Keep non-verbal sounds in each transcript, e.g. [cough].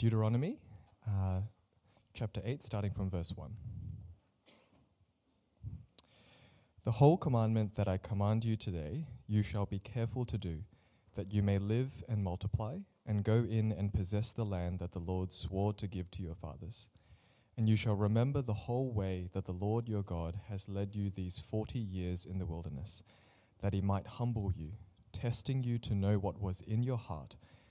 Deuteronomy uh, chapter 8, starting from verse 1. The whole commandment that I command you today, you shall be careful to do, that you may live and multiply, and go in and possess the land that the Lord swore to give to your fathers. And you shall remember the whole way that the Lord your God has led you these forty years in the wilderness, that he might humble you, testing you to know what was in your heart,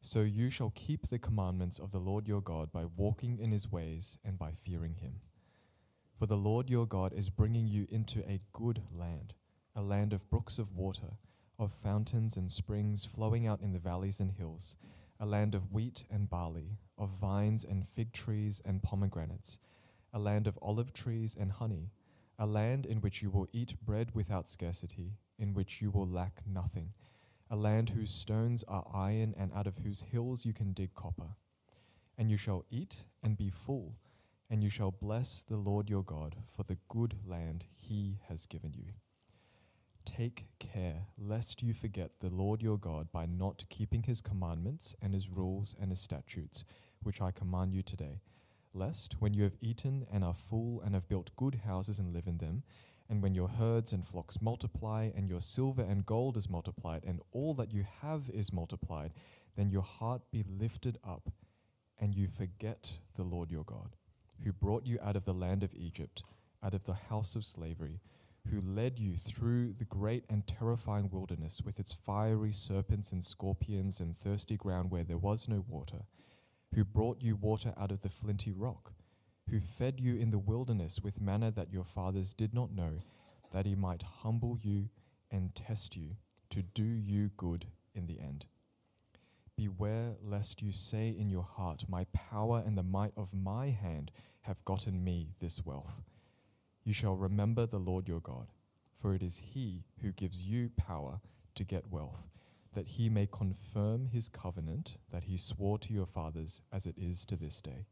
So you shall keep the commandments of the Lord your God by walking in his ways and by fearing him. For the Lord your God is bringing you into a good land, a land of brooks of water, of fountains and springs flowing out in the valleys and hills, a land of wheat and barley, of vines and fig trees and pomegranates, a land of olive trees and honey, a land in which you will eat bread without scarcity, in which you will lack nothing, a land whose stones are iron and out of whose hills you can dig copper. And you shall eat and be full and you shall bless the Lord your God for the good land he has given you. Take care lest you forget the Lord your God by not keeping his commandments and his rules and his statutes, which I command you today, lest when you have eaten and are full and have built good houses and live in them, and when your herds and flocks multiply, and your silver and gold is multiplied, and all that you have is multiplied, then your heart be lifted up, and you forget the Lord your God who brought you out of the land of Egypt, out of the house of slavery, who led you through the great and terrifying wilderness with its fiery serpents and scorpions and thirsty ground where there was no water, who brought you water out of the flinty rock, who fed you in the wilderness with manna that your fathers did not know, that he might humble you and test you to do you good in the end. Beware lest you say in your heart, My power and the might of my hand have gotten me this wealth. You shall remember the Lord your God, for it is he who gives you power to get wealth, that he may confirm his covenant that he swore to your fathers as it is to this day.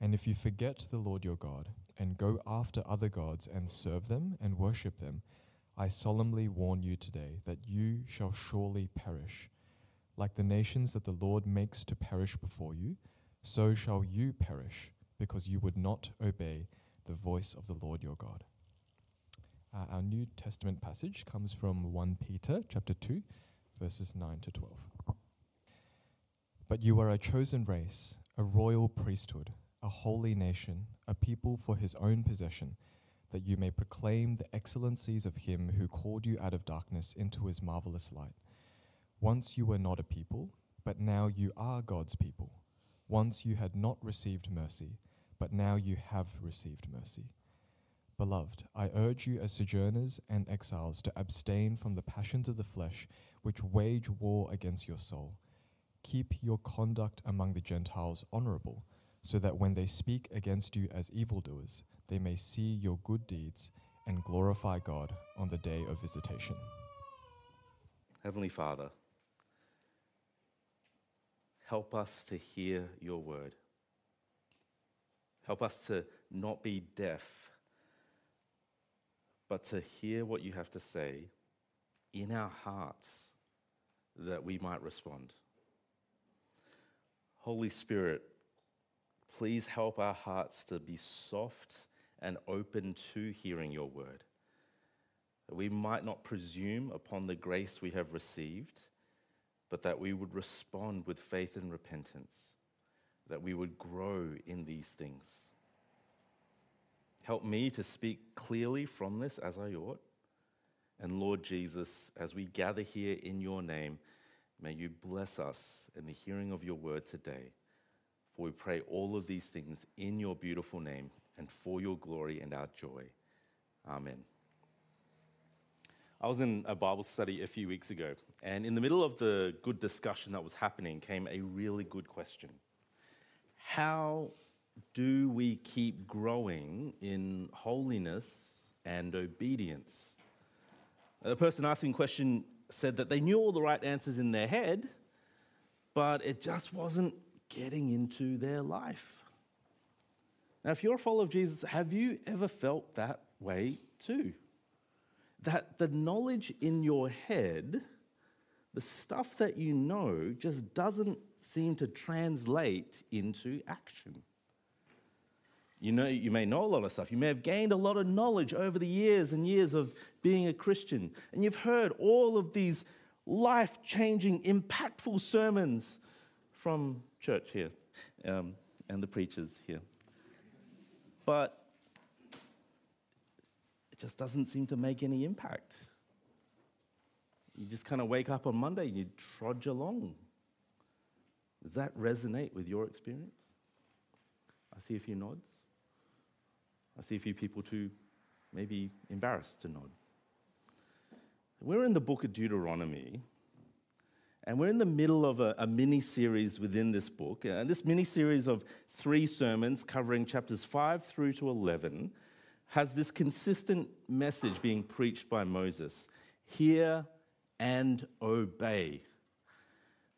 And if you forget the Lord your God, and go after other gods and serve them and worship them, I solemnly warn you today that you shall surely perish. Like the nations that the Lord makes to perish before you, so shall you perish, because you would not obey the voice of the Lord your God. Uh, our New Testament passage comes from 1 Peter chapter 2, verses 9 to 12. But you are a chosen race, a royal priesthood, a holy nation, a people for his own possession, that you may proclaim the excellencies of him who called you out of darkness into his marvelous light. Once you were not a people, but now you are God's people. Once you had not received mercy, but now you have received mercy. Beloved, I urge you as sojourners and exiles to abstain from the passions of the flesh which wage war against your soul. Keep your conduct among the Gentiles honorable, so that when they speak against you as evildoers, they may see your good deeds and glorify God on the day of visitation. Heavenly Father, Help us to hear your word. Help us to not be deaf, but to hear what you have to say in our hearts that we might respond. Holy Spirit, please help our hearts to be soft and open to hearing your word. That we might not presume upon the grace we have received but that we would respond with faith and repentance, that we would grow in these things. Help me to speak clearly from this as I ought. And Lord Jesus, as we gather here in your name, may you bless us in the hearing of your word today. For we pray all of these things in your beautiful name and for your glory and our joy. Amen. I was in a Bible study a few weeks ago, and in the middle of the good discussion that was happening came a really good question how do we keep growing in holiness and obedience? The person asking the question said that they knew all the right answers in their head, but it just wasn't getting into their life. Now, if you're a follower of Jesus, have you ever felt that way too? That the knowledge in your head, the stuff that you know, just doesn't seem to translate into action. You know, you may know a lot of stuff. You may have gained a lot of knowledge over the years and years of being a Christian. And you've heard all of these life changing, impactful sermons from church here um, and the preachers here. But it just doesn't seem to make any impact. You just kind of wake up on Monday and you trudge along. Does that resonate with your experience? I see a few nods. I see a few people too, maybe embarrassed to nod. We're in the book of Deuteronomy, and we're in the middle of a, a mini series within this book. And this mini series of three sermons covering chapters 5 through to 11 has this consistent message being preached by Moses hear and obey.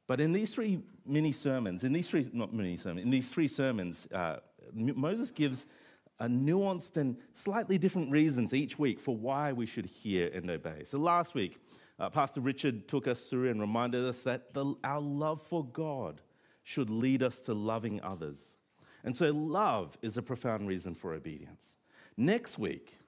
But in these three mini sermons, in these three, not mini sermons, in these three sermons, uh, Moses gives a nuanced and slightly different reasons each week for why we should hear and obey. So last week, uh, Pastor Richard took us through and reminded us that the, our love for God should lead us to loving others. And so, love is a profound reason for obedience. Next week,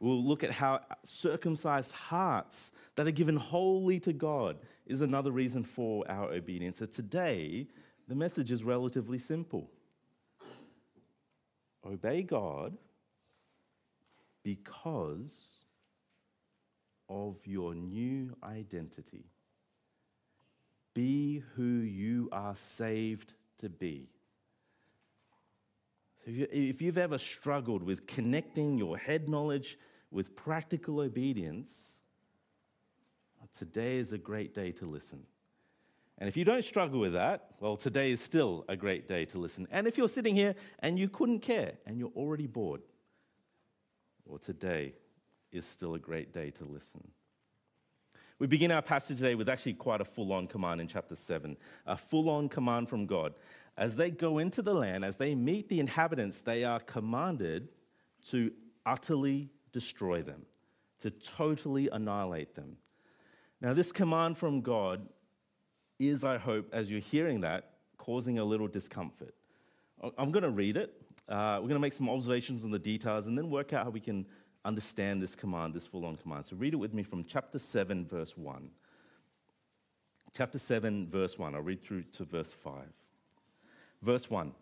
we'll look at how circumcised hearts that are given wholly to God is another reason for our obedience. So, today, the message is relatively simple obey God because of your new identity. Be who you are saved to be. If you've ever struggled with connecting your head knowledge with practical obedience, today is a great day to listen. And if you don't struggle with that, well, today is still a great day to listen. And if you're sitting here and you couldn't care and you're already bored, well, today is still a great day to listen. We begin our passage today with actually quite a full on command in chapter 7, a full on command from God. As they go into the land, as they meet the inhabitants, they are commanded to utterly destroy them, to totally annihilate them. Now, this command from God is, I hope, as you're hearing that, causing a little discomfort. I'm going to read it. Uh, we're going to make some observations on the details and then work out how we can understand this command, this full on command. So read it with me from chapter 7, verse 1. Chapter 7, verse 1. I'll read through to verse 5. Verse 1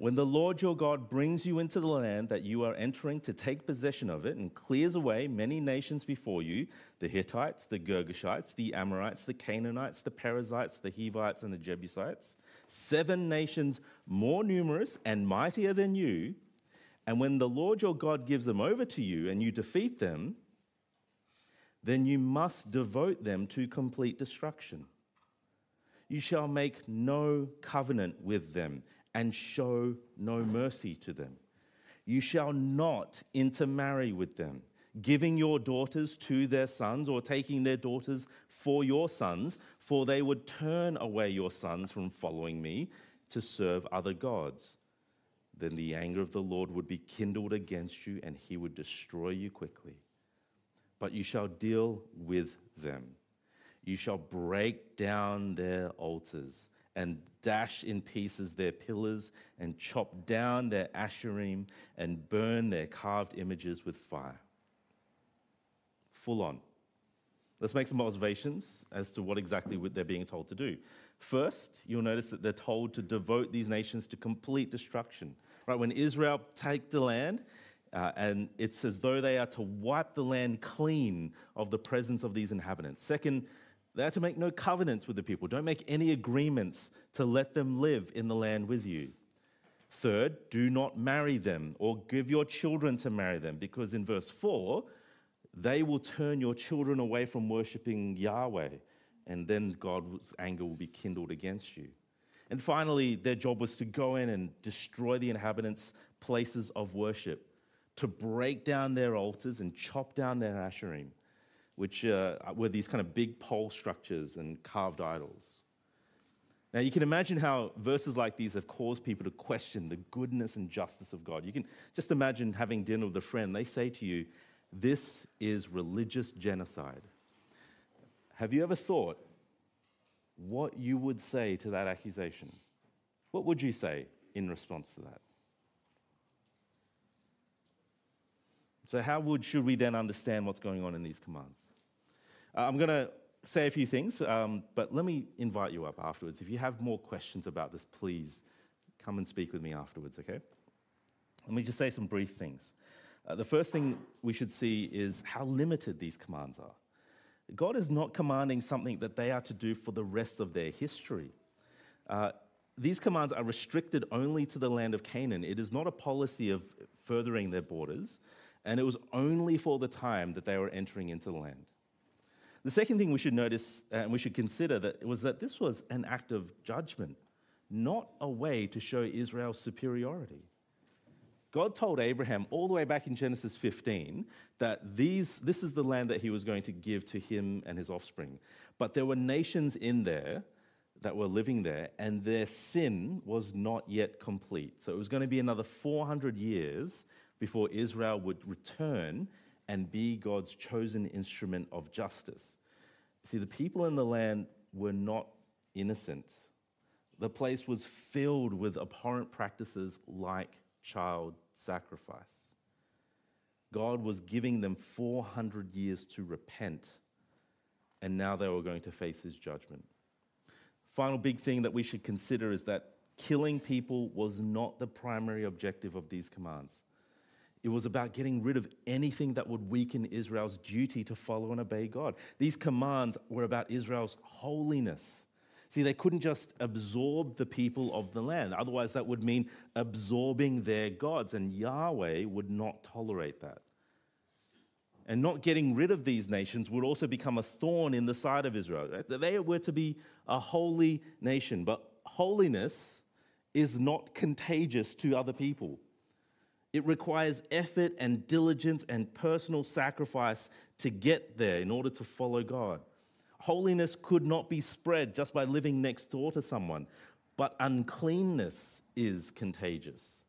when the Lord your God brings you into the land that you are entering to take possession of it and clears away many nations before you the Hittites, the Girgashites, the Amorites, the Canaanites, the Perizzites, the Hivites, and the Jebusites, seven nations more numerous and mightier than you, and when the Lord your God gives them over to you and you defeat them, then you must devote them to complete destruction. You shall make no covenant with them and show no mercy to them. You shall not intermarry with them, giving your daughters to their sons or taking their daughters for your sons, for they would turn away your sons from following me to serve other gods. Then the anger of the Lord would be kindled against you, and he would destroy you quickly. But you shall deal with them. You shall break down their altars and dash in pieces their pillars and chop down their asherim and burn their carved images with fire. Full on. Let's make some observations as to what exactly they're being told to do. First, you'll notice that they're told to devote these nations to complete destruction. Right, when Israel take the land, uh, and it's as though they are to wipe the land clean of the presence of these inhabitants. Second, they are to make no covenants with the people. Don't make any agreements to let them live in the land with you. Third, do not marry them or give your children to marry them, because in verse 4, they will turn your children away from worshiping Yahweh, and then God's anger will be kindled against you. And finally, their job was to go in and destroy the inhabitants' places of worship, to break down their altars and chop down their asherim, which uh, were these kind of big pole structures and carved idols. Now, you can imagine how verses like these have caused people to question the goodness and justice of God. You can just imagine having dinner with a friend. They say to you, This is religious genocide. Have you ever thought what you would say to that accusation? What would you say in response to that? So, how would, should we then understand what's going on in these commands? Uh, I'm going to say a few things, um, but let me invite you up afterwards. If you have more questions about this, please come and speak with me afterwards, okay? Let me just say some brief things. Uh, the first thing we should see is how limited these commands are. God is not commanding something that they are to do for the rest of their history. Uh, these commands are restricted only to the land of Canaan. It is not a policy of furthering their borders, and it was only for the time that they were entering into the land. The second thing we should notice uh, and we should consider that was that this was an act of judgment, not a way to show Israel's superiority. God told Abraham all the way back in Genesis 15 that these, this is the land that he was going to give to him and his offspring. But there were nations in there that were living there, and their sin was not yet complete. So it was going to be another 400 years before Israel would return and be God's chosen instrument of justice. See, the people in the land were not innocent. The place was filled with abhorrent practices like child sacrifice. God was giving them 400 years to repent, and now they were going to face his judgment. Final big thing that we should consider is that killing people was not the primary objective of these commands. It was about getting rid of anything that would weaken Israel's duty to follow and obey God. These commands were about Israel's holiness. See, they couldn't just absorb the people of the land. Otherwise, that would mean absorbing their gods, and Yahweh would not tolerate that. And not getting rid of these nations would also become a thorn in the side of Israel. They were to be a holy nation, but holiness is not contagious to other people. It requires effort and diligence and personal sacrifice to get there in order to follow God. Holiness could not be spread just by living next door to someone, but uncleanness is contagious.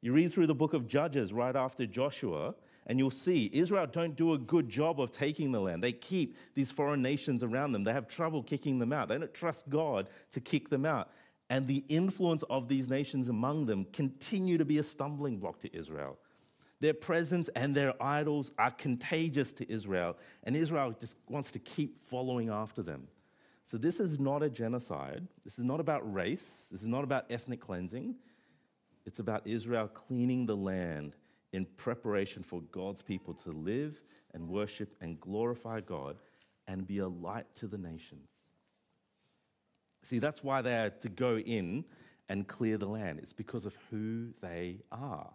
You read through the book of Judges right after Joshua, and you'll see Israel don't do a good job of taking the land. They keep these foreign nations around them. They have trouble kicking them out. They don't trust God to kick them out. And the influence of these nations among them continue to be a stumbling block to Israel. Their presence and their idols are contagious to Israel, and Israel just wants to keep following after them. So, this is not a genocide. This is not about race. This is not about ethnic cleansing. It's about Israel cleaning the land in preparation for God's people to live and worship and glorify God and be a light to the nations. See, that's why they are to go in and clear the land. It's because of who they are.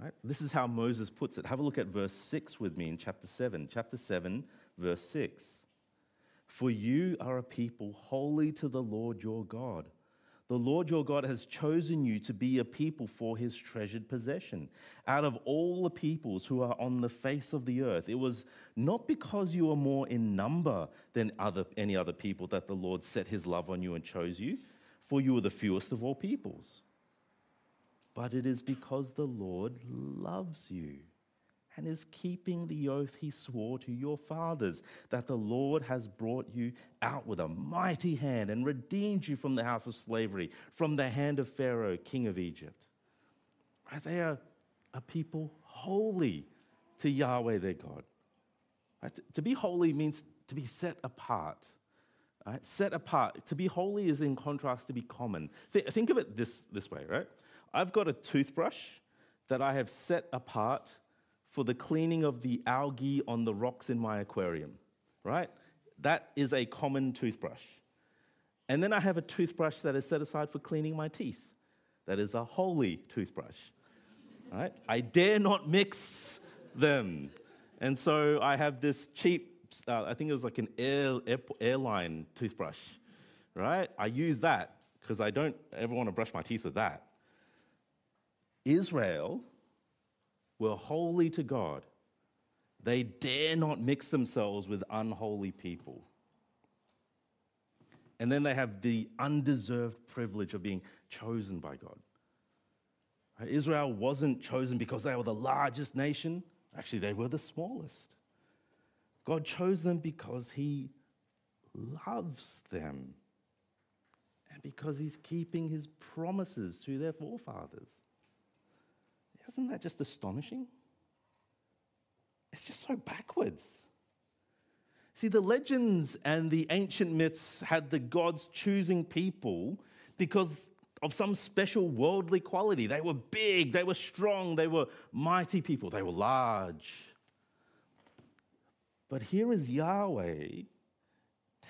Right? This is how Moses puts it. Have a look at verse 6 with me in chapter 7. Chapter 7, verse 6. For you are a people holy to the Lord your God. The Lord your God has chosen you to be a people for his treasured possession. Out of all the peoples who are on the face of the earth, it was not because you are more in number than other, any other people that the Lord set his love on you and chose you, for you are the fewest of all peoples but it is because the Lord loves you and is keeping the oath he swore to your fathers, that the Lord has brought you out with a mighty hand and redeemed you from the house of slavery, from the hand of Pharaoh, king of Egypt. Right? They are a people holy to Yahweh their God. Right? To be holy means to be set apart. Right? Set apart. To be holy is in contrast to be common. think of it this, this way, right? I've got a toothbrush that I have set apart for the cleaning of the algae on the rocks in my aquarium, right? That is a common toothbrush. And then I have a toothbrush that is set aside for cleaning my teeth. That is a holy toothbrush, right? I dare not mix them. And so I have this cheap, uh, I think it was like an air, air, airline toothbrush, right? I use that because I don't ever want to brush my teeth with that. Israel were holy to God. They dare not mix themselves with unholy people. And then they have the undeserved privilege of being chosen by God. Israel wasn't chosen because they were the largest nation. Actually, they were the smallest. God chose them because He loves them and because He's keeping His promises to their forefathers. Isn't that just astonishing? It's just so backwards. See, the legends and the ancient myths had the gods choosing people because of some special worldly quality. They were big, they were strong, they were mighty people, they were large. But here is Yahweh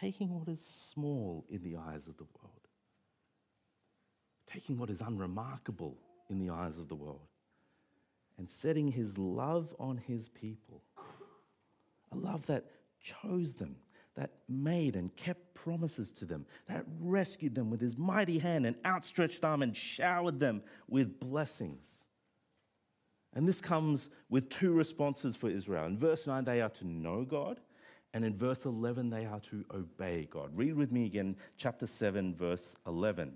taking what is small in the eyes of the world, taking what is unremarkable in the eyes of the world, and setting his love on his people. A love that chose them, that made and kept promises to them, that rescued them with his mighty hand and outstretched arm and showered them with blessings. And this comes with two responses for Israel. In verse 9, they are to know God, and in verse 11, they are to obey God. Read with me again, chapter 7, verse 11.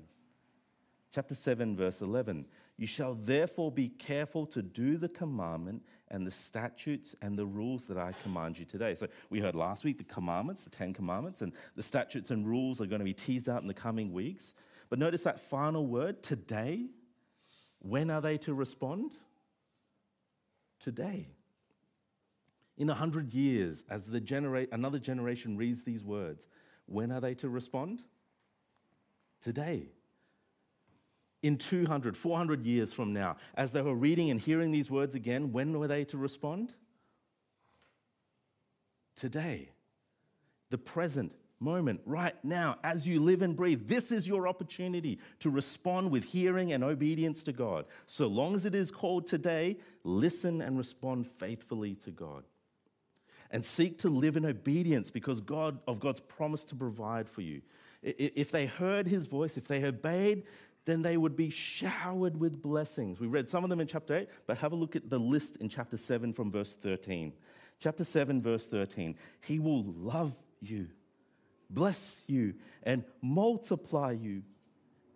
Chapter 7, verse 11. You shall therefore be careful to do the commandment and the statutes and the rules that I command you today. So we heard last week the commandments, the Ten Commandments, and the statutes and rules are going to be teased out in the coming weeks. But notice that final word, today. When are they to respond? Today. In a hundred years, as the genera- another generation reads these words, when are they to respond? Today in 200, 400 years from now, as they were reading and hearing these words again, when were they to respond? Today. The present moment, right now, as you live and breathe. This is your opportunity to respond with hearing and obedience to God. So long as it is called today, listen and respond faithfully to God. And seek to live in obedience because God of God's promise to provide for you. If they heard his voice, if they obeyed, then they would be showered with blessings. We read some of them in chapter 8, but have a look at the list in chapter 7 from verse 13. Chapter 7, verse 13. He will love you, bless you, and multiply you.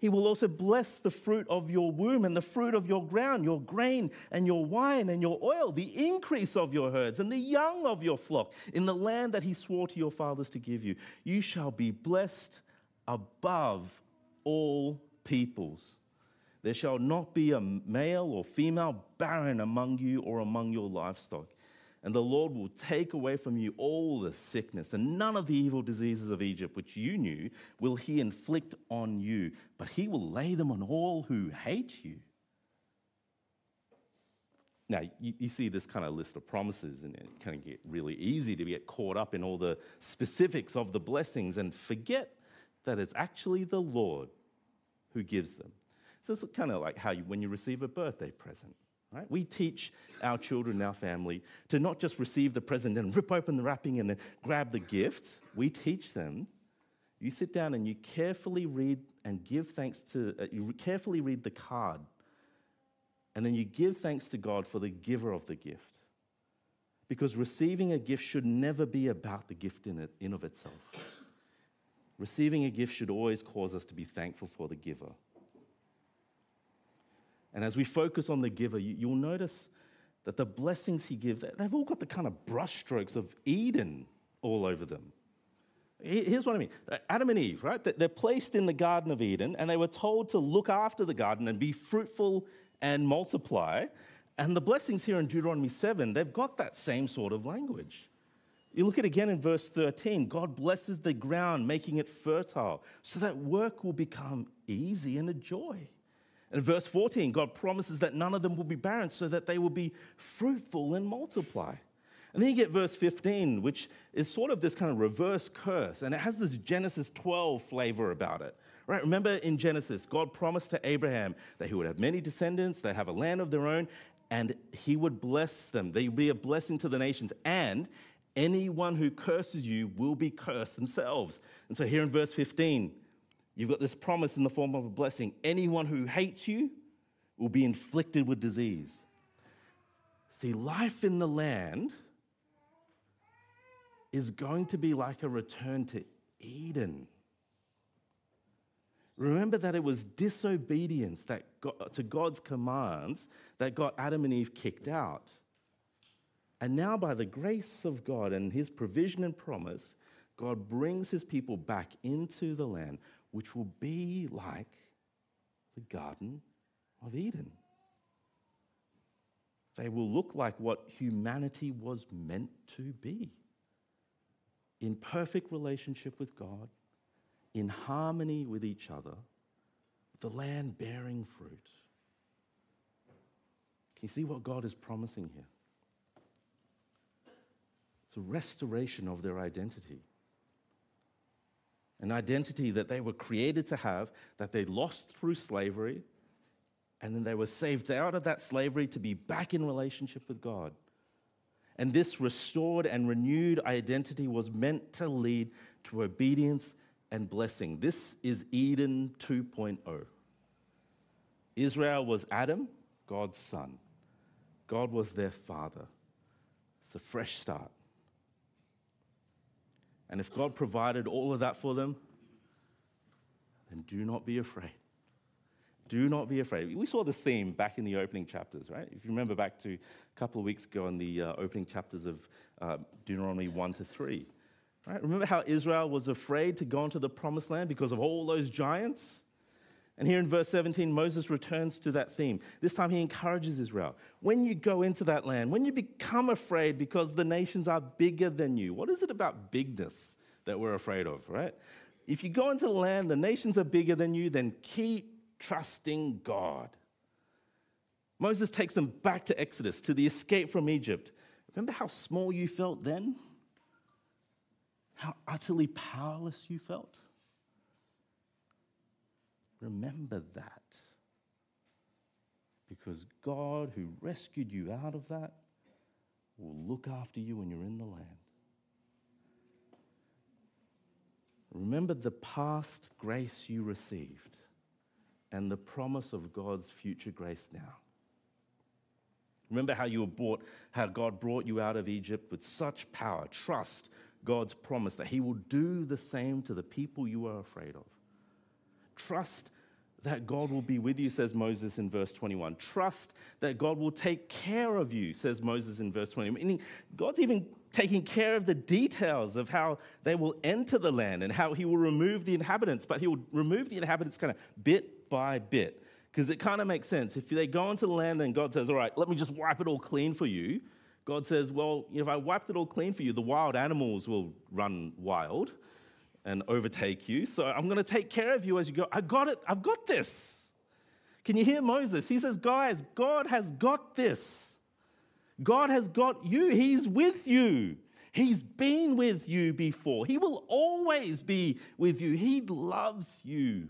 He will also bless the fruit of your womb and the fruit of your ground, your grain and your wine and your oil, the increase of your herds and the young of your flock in the land that he swore to your fathers to give you. You shall be blessed above all peoples. There shall not be a male or female barren among you or among your livestock. And the Lord will take away from you all the sickness, and none of the evil diseases of Egypt, which you knew, will he inflict on you, but he will lay them on all who hate you. Now, you, you, see this kind of list of promises, and it can get really easy to get caught up in all the specifics of the blessings and forget that it's actually the Lord who gives them. So it's kind of like how you, when you receive a birthday present, right? We teach our children, our family, to not just receive the present and rip open the wrapping and then grab the gift. We teach them, you sit down and you carefully read and give thanks to, uh, you carefully read the card. And then you give thanks to God for the giver of the gift. Because receiving a gift should never be about the gift in, it, in of itself. Receiving a gift should always cause us to be thankful for the giver. And as we focus on the giver, you, will notice that the blessings he gives, they've all got the kind of brushstrokes of Eden all over them. Here's what I mean Adam and Eve, right? They're placed in the Garden of Eden and they were told to look after the garden and be fruitful and multiply. And the blessings here in Deuteronomy 7, they've got that same sort of language. You look at again in verse 13 God blesses the ground, making it fertile, so that work will become easy and a joy. And verse 14, God promises that none of them will be barren, so that they will be fruitful and multiply. And then you get verse 15, which is sort of this kind of reverse curse, and it has this Genesis 12 flavor about it. Right? Remember in Genesis, God promised to Abraham that he would have many descendants, they have a land of their own, and he would bless them. They would be a blessing to the nations, and anyone who curses you will be cursed themselves. And so here in verse 15, You've got this promise in the form of a blessing. Anyone who hates you will be inflicted with disease. See, life in the land is going to be like a return to Eden. Remember that it was disobedience that got, to God's commands that got Adam and Eve kicked out. And now, by the grace of God and his provision and promise, God brings his people back into the land, which will be like the Garden of Eden. They will look like what humanity was meant to be in perfect relationship with God, in harmony with each other, the land bearing fruit. Can you see what God is promising here? It's a restoration of their identity. An identity that they were created to have, that they lost through slavery, and then they were saved out of that slavery to be back in relationship with God. And this restored and renewed identity was meant to lead to obedience and blessing. This is Eden 2.0. Israel was Adam, God's son. God was their father. It's a fresh start. And if God provided all of that for them, then do not be afraid. Do not be afraid. We saw this theme back in the opening chapters, right? If you remember back to a couple of weeks ago in the uh, opening chapters of uh, Deuteronomy 1 to 3. Right? Remember how Israel was afraid to go into the promised land because of all those giants? And here in verse 17, Moses returns to that theme. This time he encourages Israel. When you go into that land, when you become afraid because the nations are bigger than you, what is it about bigness that we're afraid of, right? If you go into the land, the nations are bigger than you, then keep trusting God. Moses takes them back to Exodus, to the escape from Egypt. Remember how small you felt then? How utterly powerless you felt? Remember that. Because God, who rescued you out of that, will look after you when you're in the land. Remember the past grace you received and the promise of God's future grace now. Remember how you were brought, how God brought you out of Egypt with such power. Trust God's promise that He will do the same to the people you are afraid of. Trust that God will be with you, says Moses in verse 21. Trust that God will take care of you, says Moses in verse 20. Meaning, God's even taking care of the details of how they will enter the land and how He will remove the inhabitants, but He will remove the inhabitants kind of bit by bit. Because it kind of makes sense. If they go into the land, and God says, All right, let me just wipe it all clean for you. God says, Well, if I wiped it all clean for you, the wild animals will run wild and overtake you. So I'm going to take care of you as you go. I got it. I've got this. Can you hear Moses? He says, Guys, God has got this. God has got you. He's with you. He's been with you before. He will always be with you. He loves you.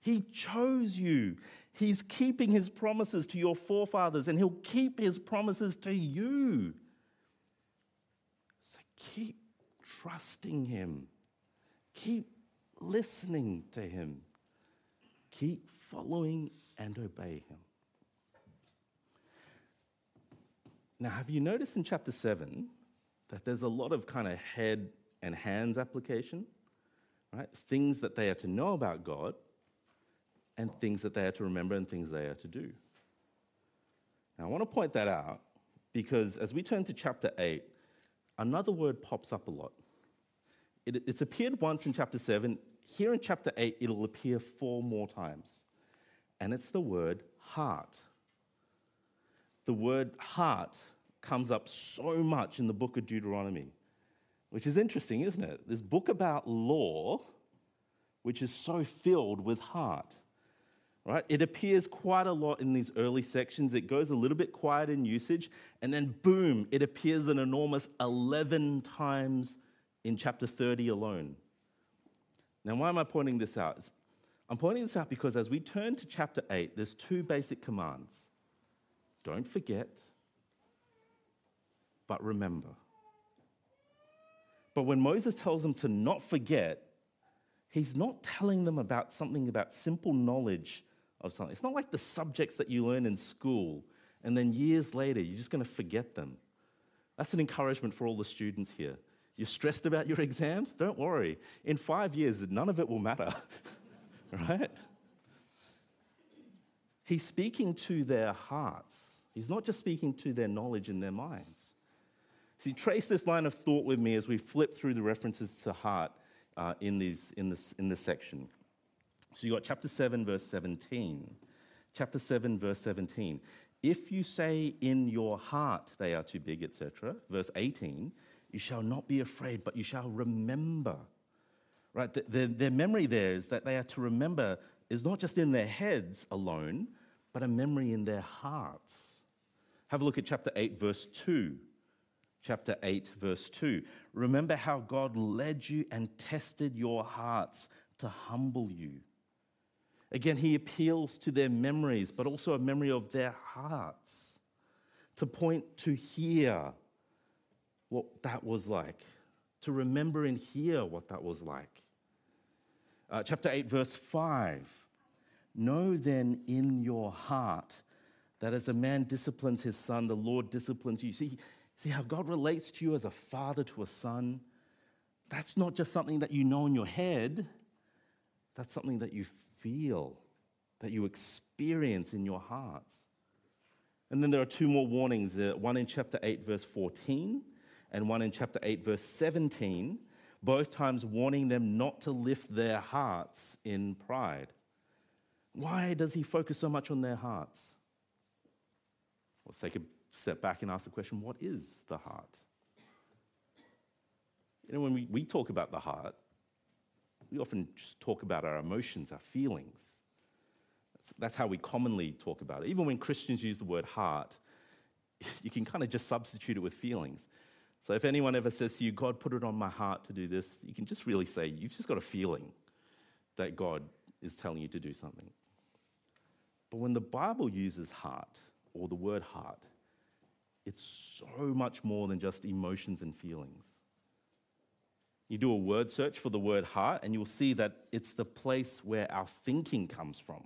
He chose you. He's keeping his promises to your forefathers, and he'll keep his promises to you. So keep trusting him. Keep listening to him. Keep following and obey him. Now, have you noticed in chapter 7 that there's a lot of kind of head and hands application? Right? Things that they are to know about God and things that they are to remember and things they are to do. Now, I want to point that out because as we turn to chapter 8, another word pops up a lot. It, it's appeared once in chapter 7. Here in chapter 8, it'll appear four more times. And it's the word heart. The word heart comes up so much in the book of Deuteronomy, which is interesting, isn't it? This book about law, which is so filled with heart. Right? It appears quite a lot in these early sections. It goes a little bit quiet in usage, and then boom, it appears an enormous 11 times in chapter 30 alone. Now, why am I pointing this out? I'm pointing this out because as we turn to chapter 8, there's two basic commands don't forget, but remember. But when Moses tells them to not forget, He's not telling them about something about simple knowledge of something. It's not like the subjects that you learn in school and then years later you're just going to forget them. That's an encouragement for all the students here. You're stressed about your exams? Don't worry. In five years, none of it will matter, [laughs] right? He's speaking to their hearts. He's not just speaking to their knowledge in their minds. See, trace this line of thought with me as we flip through the references to heart uh, in, these, in, this, in this section. So you got chapter 7, verse 17. Chapter 7, verse 17. If you say in your heart they are too big, etc. Verse 18, you shall not be afraid, but you shall remember. Right? The, the, their memory there is that they are to remember is not just in their heads alone, but a memory in their hearts. Have a look at chapter 8, verse 2. Chapter 8, verse 2. Remember how God led you and tested your hearts to humble you. Again, he appeals to their memories, but also a memory of their hearts to point to hear what that was like, to remember and hear what that was like. Uh, chapter 8, verse 5 Know then in your heart that as a man disciplines his son, the Lord disciplines you. See, see how God relates to you as a father to a son? That's not just something that you know in your head, that's something that you feel, that you experience in your hearts. And then there are two more warnings uh, one in chapter 8, verse 14, and one in chapter 8, verse 17, both times warning them not to lift their hearts in pride. Why does he focus so much on their hearts? Let's take a step back and ask the question what is the heart? You know, when we, we talk about the heart, we often just talk about our emotions, our feelings. That's, that's how we commonly talk about it. Even when Christians use the word heart, [laughs] you can kind of just substitute it with feelings. So if anyone ever says to you, God put it on my heart to do this, you can just really say, you've just got a feeling that God is telling you to do something. But when the Bible uses heart, or the word heart, it's so much more than just emotions and feelings. You do a word search for the word heart, and you'll see that it's the place where our thinking comes from.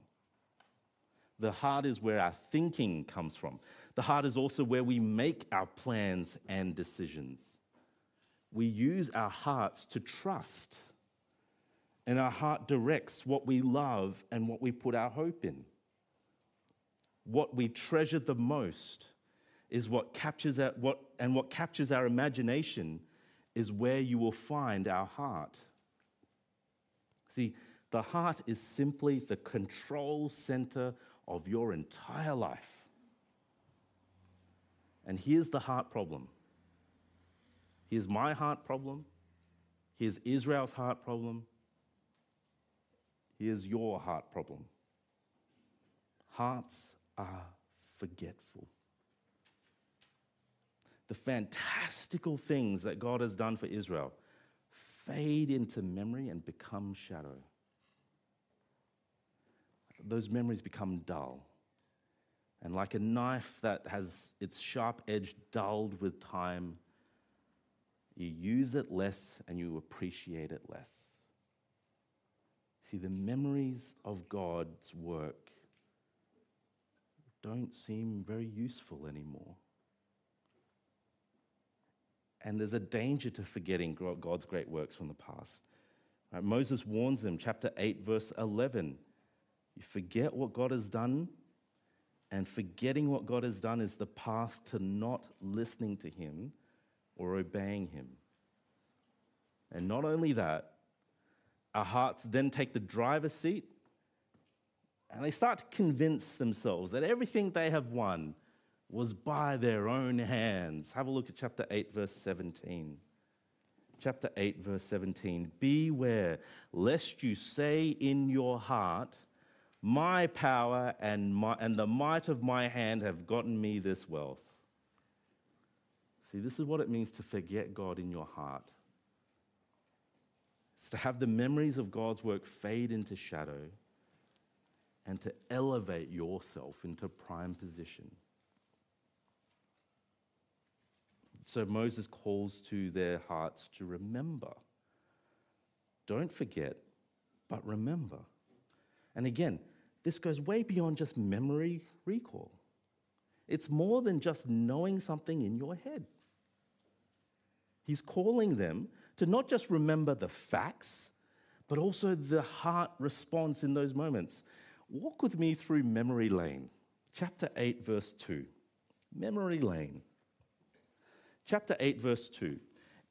The heart is where our thinking comes from. The heart is also where we make our plans and decisions. We use our hearts to trust, and our heart directs what we love and what we put our hope in. What we treasure the most is what captures our, what, and what captures our imagination is where you will find our heart. See, the heart is simply the control center of your entire life. And here's the heart problem. Here's my heart problem. Here's Israel's heart problem. Here's your heart problem. Hearts are forgetful the fantastical things that God has done for Israel fade into memory and become shadow. Those memories become dull. And like a knife that has its sharp edge dulled with time, you use it less and you appreciate it less. See, the memories of God's work don't seem very useful anymore. And there's a danger to forgetting God's great works from the past. Right, Moses warns them, chapter 8, verse 11. You forget what God has done, and forgetting what God has done is the path to not listening to Him or obeying Him. And not only that, our hearts then take the driver's seat and they start to convince themselves that everything they have won was by their own hands. Have a look at chapter 8, verse 17. Chapter 8, verse 17. Beware lest you say in your heart, My power and, my, and the might of my hand have gotten me this wealth. See, this is what it means to forget God in your heart. It's to have the memories of God's work fade into shadow and to elevate yourself into prime position. So Moses calls to their hearts to remember. Don't forget, but remember. And again, this goes way beyond just memory recall. It's more than just knowing something in your head. He's calling them to not just remember the facts, but also the heart response in those moments. Walk with me through memory lane, chapter 8, verse 2. Memory lane. Chapter 8, verse 2.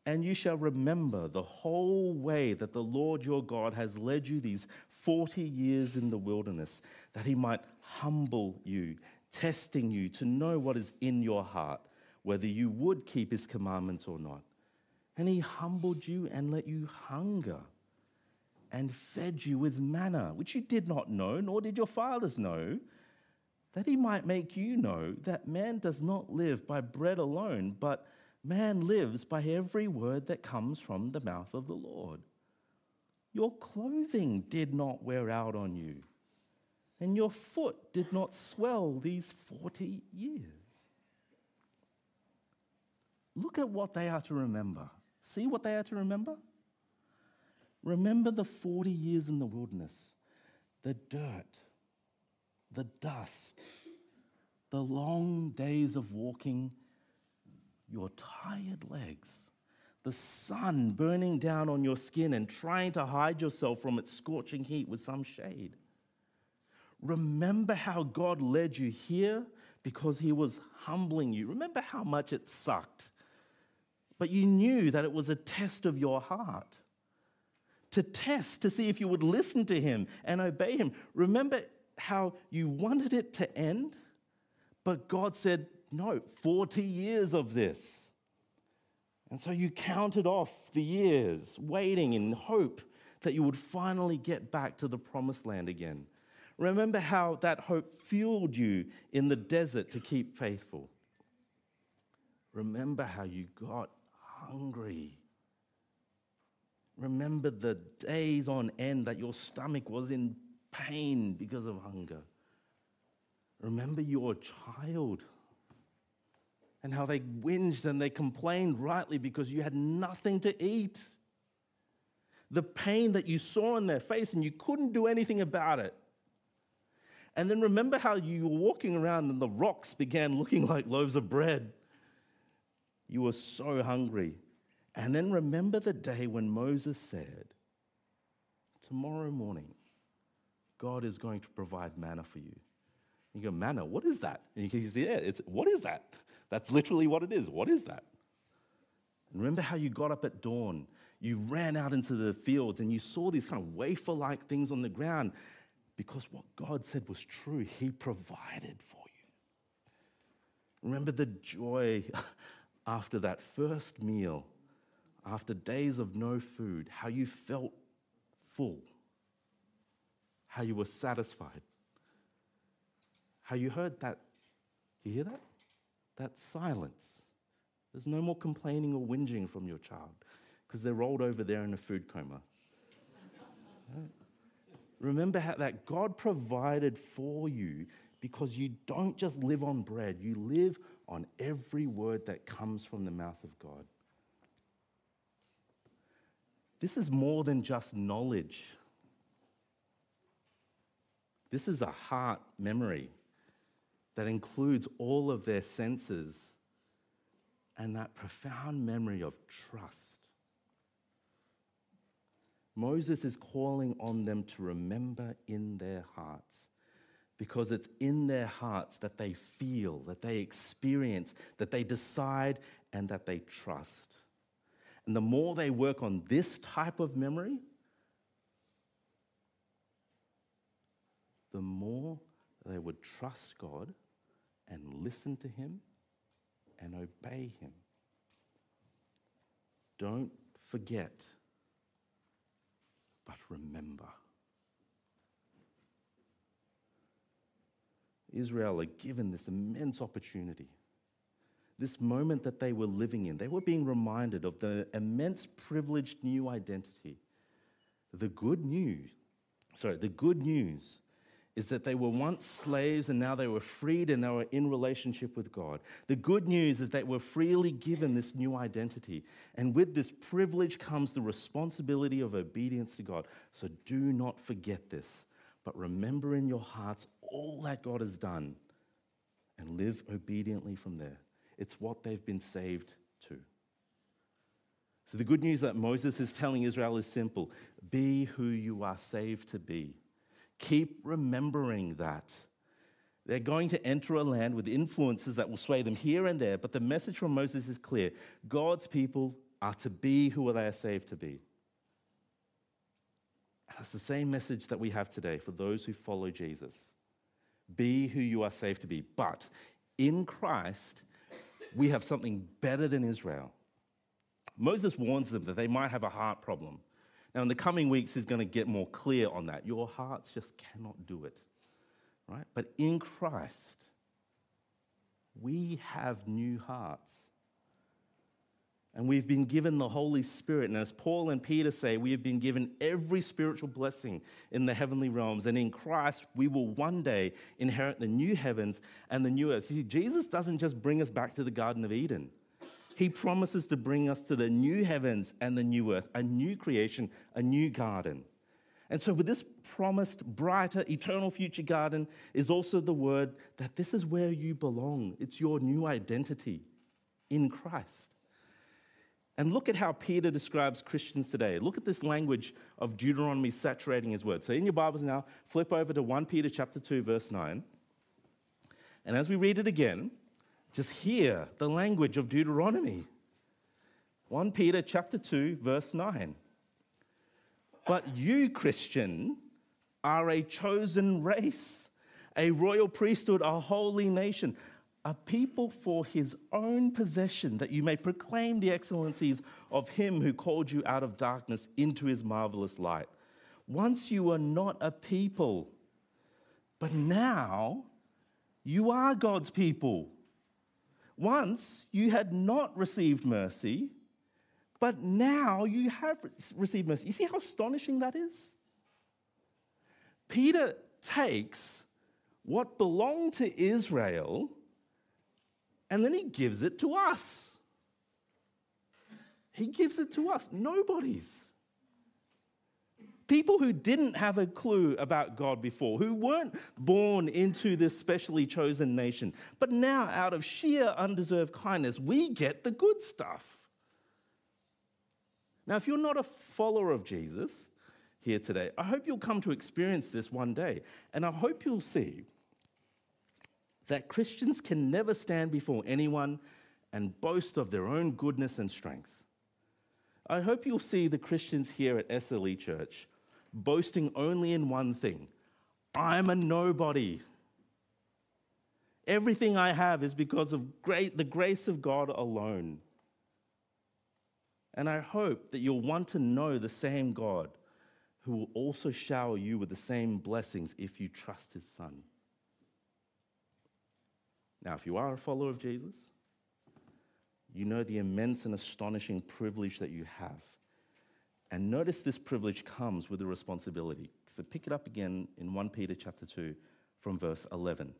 And you shall remember the whole way that the Lord your God has led you these 40 years in the wilderness, that he might humble you, testing you to know what is in your heart, whether you would keep his commandments or not. And he humbled you and let you hunger and fed you with manna, which you did not know, nor did your fathers know, that he might make you know that man does not live by bread alone, but man lives by every word that comes from the mouth of the Lord. Your clothing did not wear out on you, and your foot did not swell these 40 years. Look at what they are to remember. See what they are to remember? Remember the 40 years in the wilderness, the dirt, the dust, the long days of walking, your tired legs, the sun burning down on your skin and trying to hide yourself from its scorching heat with some shade. Remember how God led you here because he was humbling you. Remember how much it sucked but you knew that it was a test of your heart. To test, to see if you would listen to him and obey him. Remember how you wanted it to end, but God said, No, 40 years of this. And so you counted off the years, waiting in hope that you would finally get back to the promised land again. Remember how that hope fueled you in the desert to keep faithful. Remember how you got hungry. Remember the days on end that your stomach was in pain because of hunger. Remember your child and how they whinged and they complained rightly because you had nothing to eat. The pain that you saw in their face and you couldn't do anything about it. And then remember how you were walking around and the rocks began looking like loaves of bread. You were so hungry. And then remember the day when Moses said, Tomorrow morning, God is going to provide manna for you. You go, manna, what is that? And you say, yeah, it's, what is that? That's literally what it is. What is that? Remember how you got up at dawn, you ran out into the fields and you saw these kind of wafer like things on the ground because what God said was true. He provided for you. Remember the joy [laughs] after that first meal, after days of no food, how you felt full, how you were satisfied, how you heard that. You hear that? That silence. There's no more complaining or whinging from your child because they're rolled over there in a food coma. right? Remember how that God provided for you because you don't just live on bread, you live on every word that comes from the mouth of God. This is more than just knowledge. This is a heart memory that includes all of their senses and that profound memory of trust. Moses is calling on them to remember in their hearts because it's in their hearts that they feel, that they experience, that they decide, and that they trust. And the more they work on this type of memory, the more they would trust God and listen to Him and obey Him. Don't forget, but remember. Israel are given this immense opportunity. This moment that they were living in, they were being reminded of the immense privileged new identity. The good news, sorry, the good news is that they were once slaves and now they were freed and they were in relationship with God. The good news is that we're freely given this new identity. And with this privilege comes the responsibility of obedience to God. So do not forget this, but remember in your hearts all that God has done and live obediently from there. It's what they've been saved to. So the good news that Moses is telling Israel is simple be who you are saved to be. Keep remembering that. They're going to enter a land with influences that will sway them here and there, but the message from Moses is clear God's people are to be who they are saved to be. That's the same message that we have today for those who follow Jesus. Be who you are saved to be. But in Christ, we have something better than Israel. Moses warns them that they might have a heart problem. Now, in the coming weeks, he's going to get more clear on that. Your hearts just cannot do it, right? But in Christ, we have new hearts. And we've been given the Holy Spirit. And as Paul and Peter say, we have been given every spiritual blessing in the heavenly realms. And in Christ, we will one day inherit the new heavens and the new earth. See, Jesus doesn't just bring us back to the Garden of Eden. He promises to bring us to the new heavens and the new earth, a new creation, a new garden. And so, with this promised brighter, eternal future garden, is also the word that this is where you belong. It's your new identity in Christ. And look at how Peter describes Christians today. Look at this language of Deuteronomy saturating his word. So, in your Bibles now, flip over to 1 Peter chapter 2, verse 9. And as we read it again, just hear the language of Deuteronomy. 1 Peter chapter 2 verse 9. But you Christian are a chosen race, a royal priesthood, a holy nation, a people for his own possession, that you may proclaim the excellencies of him who called you out of darkness into his marvelous light. Once you were not a people, but now you are God's people. Once you had not received mercy, but now you have received mercy. You see how astonishing that is? Peter takes what belonged to Israel and then he gives it to us. He gives it to us, nobody's. People who didn't have a clue about God before, who weren't born into this specially chosen nation, but now, out of sheer undeserved kindness, we get the good stuff. Now, if you're not a follower of Jesus here today, I hope you'll come to experience this one day. And I hope you'll see that Christians can never stand before anyone and boast of their own goodness and strength. I hope you'll see the Christians here at SLE Church boasting only in one thing I'm a nobody. Everything I have is because of great, the grace of God alone. And I hope that you'll want to know the same God who will also shower you with the same blessings if you trust his Son. Now, if you are a follower of Jesus, you know the immense and astonishing privilege that you have and notice this privilege comes with a responsibility. So pick it up again in 1 Peter chapter 2 from verse 11.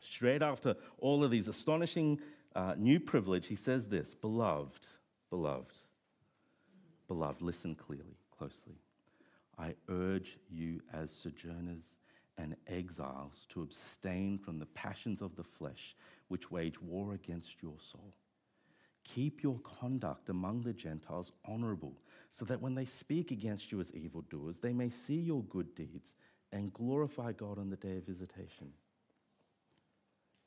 Straight after all of these astonishing uh, new privilege, he says this Beloved, beloved, beloved, listen clearly, closely. I urge you as sojourners and exiles to abstain from the passions of the flesh which wage war against your soul. Keep your conduct among the Gentiles honorable so that when they speak against you as evildoers, they may see your good deeds and glorify God on the day of visitation.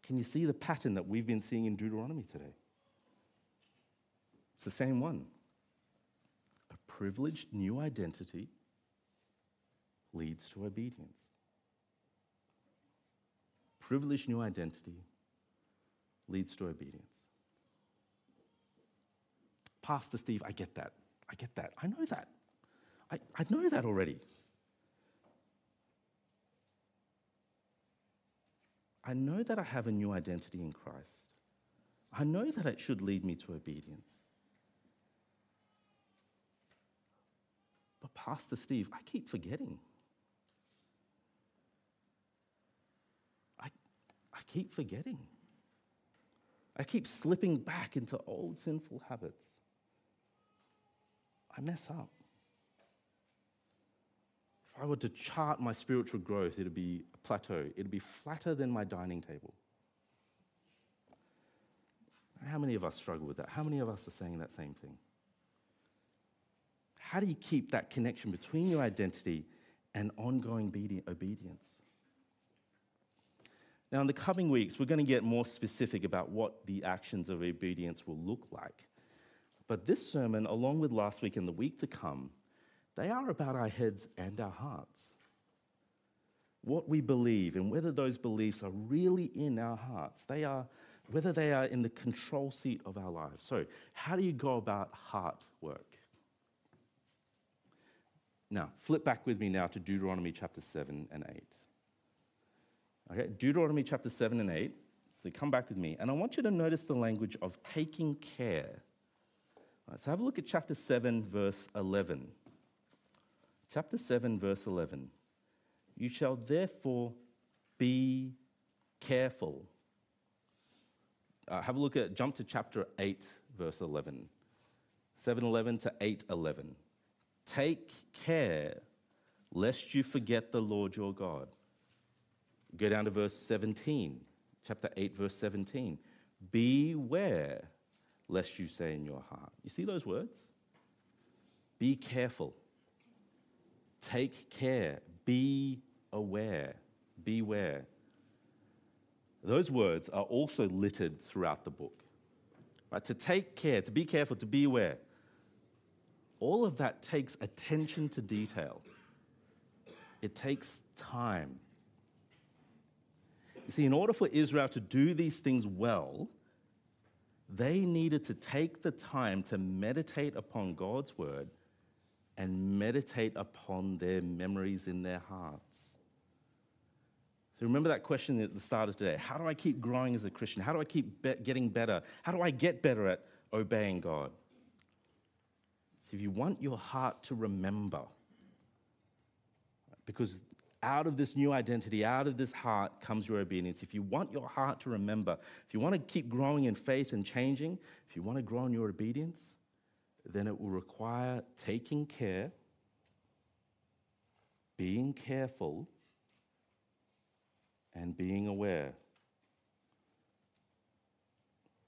Can you see the pattern that we've been seeing in Deuteronomy today? It's the same one. A privileged new identity leads to obedience. Privileged new identity leads to obedience. Pastor Steve, I get that. I get that. I know that. I, I know that already. I know that I have a new identity in Christ. I know that it should lead me to obedience. But, Pastor Steve, I keep forgetting. I, I keep forgetting. I keep slipping back into old sinful habits. I mess up. If I were to chart my spiritual growth, it'd be a plateau. It'd be flatter than my dining table. How many of us struggle with that? How many of us are saying that same thing? How do you keep that connection between your identity and ongoing obedience? Now, in the coming weeks, we're going to get more specific about what the actions of obedience will look like. But this sermon, along with last week and the week to come, they are about our heads and our hearts. What we believe and whether those beliefs are really in our hearts. They are whether they are in the control seat of our lives. So, how do you go about heart work? Now, flip back with me now to Deuteronomy chapter 7 and 8. Okay, Deuteronomy chapter 7 and 8. So come back with me. And I want you to notice the language of taking care. Right, so have a look at chapter 7, verse 11. Chapter 7, verse 11. You shall therefore be careful uh, have a look at, jump to chapter 8, verse 11. 711 to 811. Take care lest you forget the Lord your God. Go down to verse 17, chapter 8, verse 17. Beware lest you say in your heart. You see those words? Be careful. Take care. Be aware. Beware. Those words are also littered throughout the book. Right? To take care, to be careful, to be aware. All of that takes attention to detail. It takes time. You see, in order for Israel to do these things well, they needed to take the time to meditate upon God's word and meditate upon their memories in their hearts. So remember that question at the start of today How do I keep growing as a Christian? How do I keep be- getting better? How do I get better at obeying God? So if you want your heart to remember, because out of this new identity, out of this heart comes your obedience. If you want your heart to remember, if you want to keep growing in faith and changing, if you want to grow in your obedience, then it will require taking care, being careful, and being aware.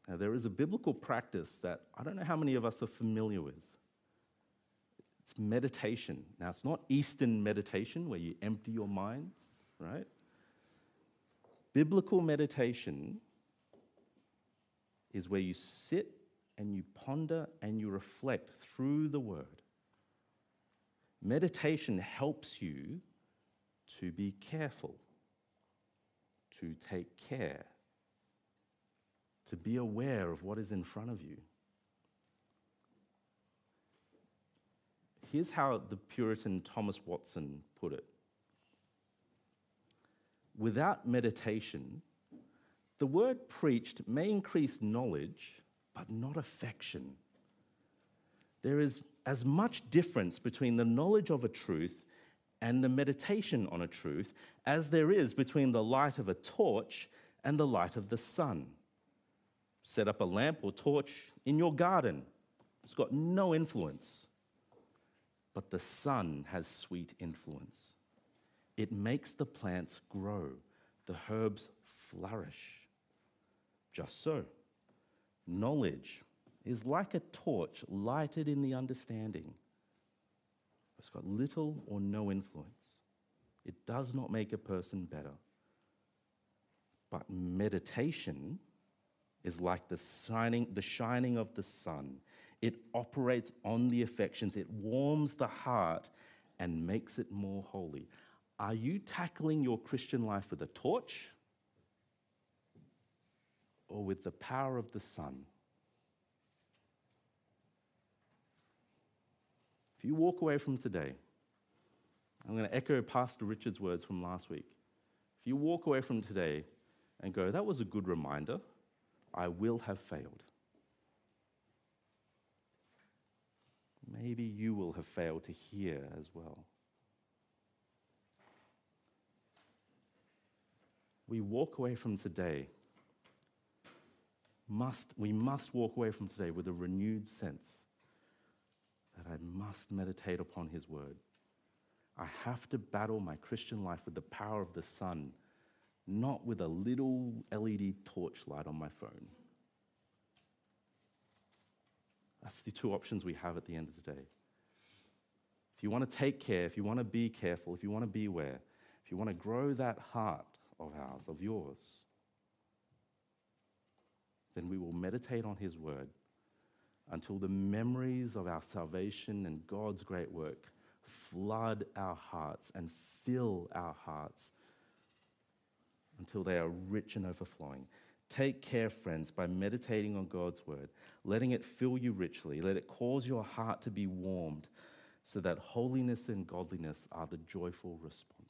Now, there is a biblical practice that I don't know how many of us are familiar with. It's meditation. Now, it's not Eastern meditation where you empty your minds, right? Biblical meditation is where you sit and you ponder and you reflect through the word. Meditation helps you to be careful to take care, to be aware of what is in front of you. Here's how the Puritan Thomas Watson put it Without meditation, the word preached may increase knowledge, but not affection. There is as much difference between the knowledge of a truth and the meditation on a truth as there is between the light of a torch and the light of the sun. Set up a lamp or torch in your garden, it's got no influence. But the sun has sweet influence. It makes the plants grow, the herbs flourish. Just so, knowledge is like a torch lighted in the understanding it's got little or no influence. It does not make a person better. But meditation is like the shining, the shining of the sun. It operates on the affections, it warms the heart and makes it more holy. Are you tackling your Christian life with a torch or with the power of the sun? If you walk away from today, I'm going to echo Pastor Richard's words from last week. If you walk away from today and go, that was a good reminder, I will have failed. Maybe you will have failed to hear as well. we walk away from today, must, we must walk away from today with a renewed sense that I must meditate upon His Word. I have to battle my Christian life with the power of the sun, not with a little LED torchlight on my phone. That's the two options we have at the end of the day. If you want to take care, if you want to be careful, if you want to beware, if you want to grow that heart of ours, of yours, then we will meditate on His word until the memories of our salvation and God's great work flood our hearts and fill our hearts until they are rich and overflowing. Take care, friends, by meditating on God's word, letting it fill you richly. Let it cause your heart to be warmed so that holiness and godliness are the joyful responses.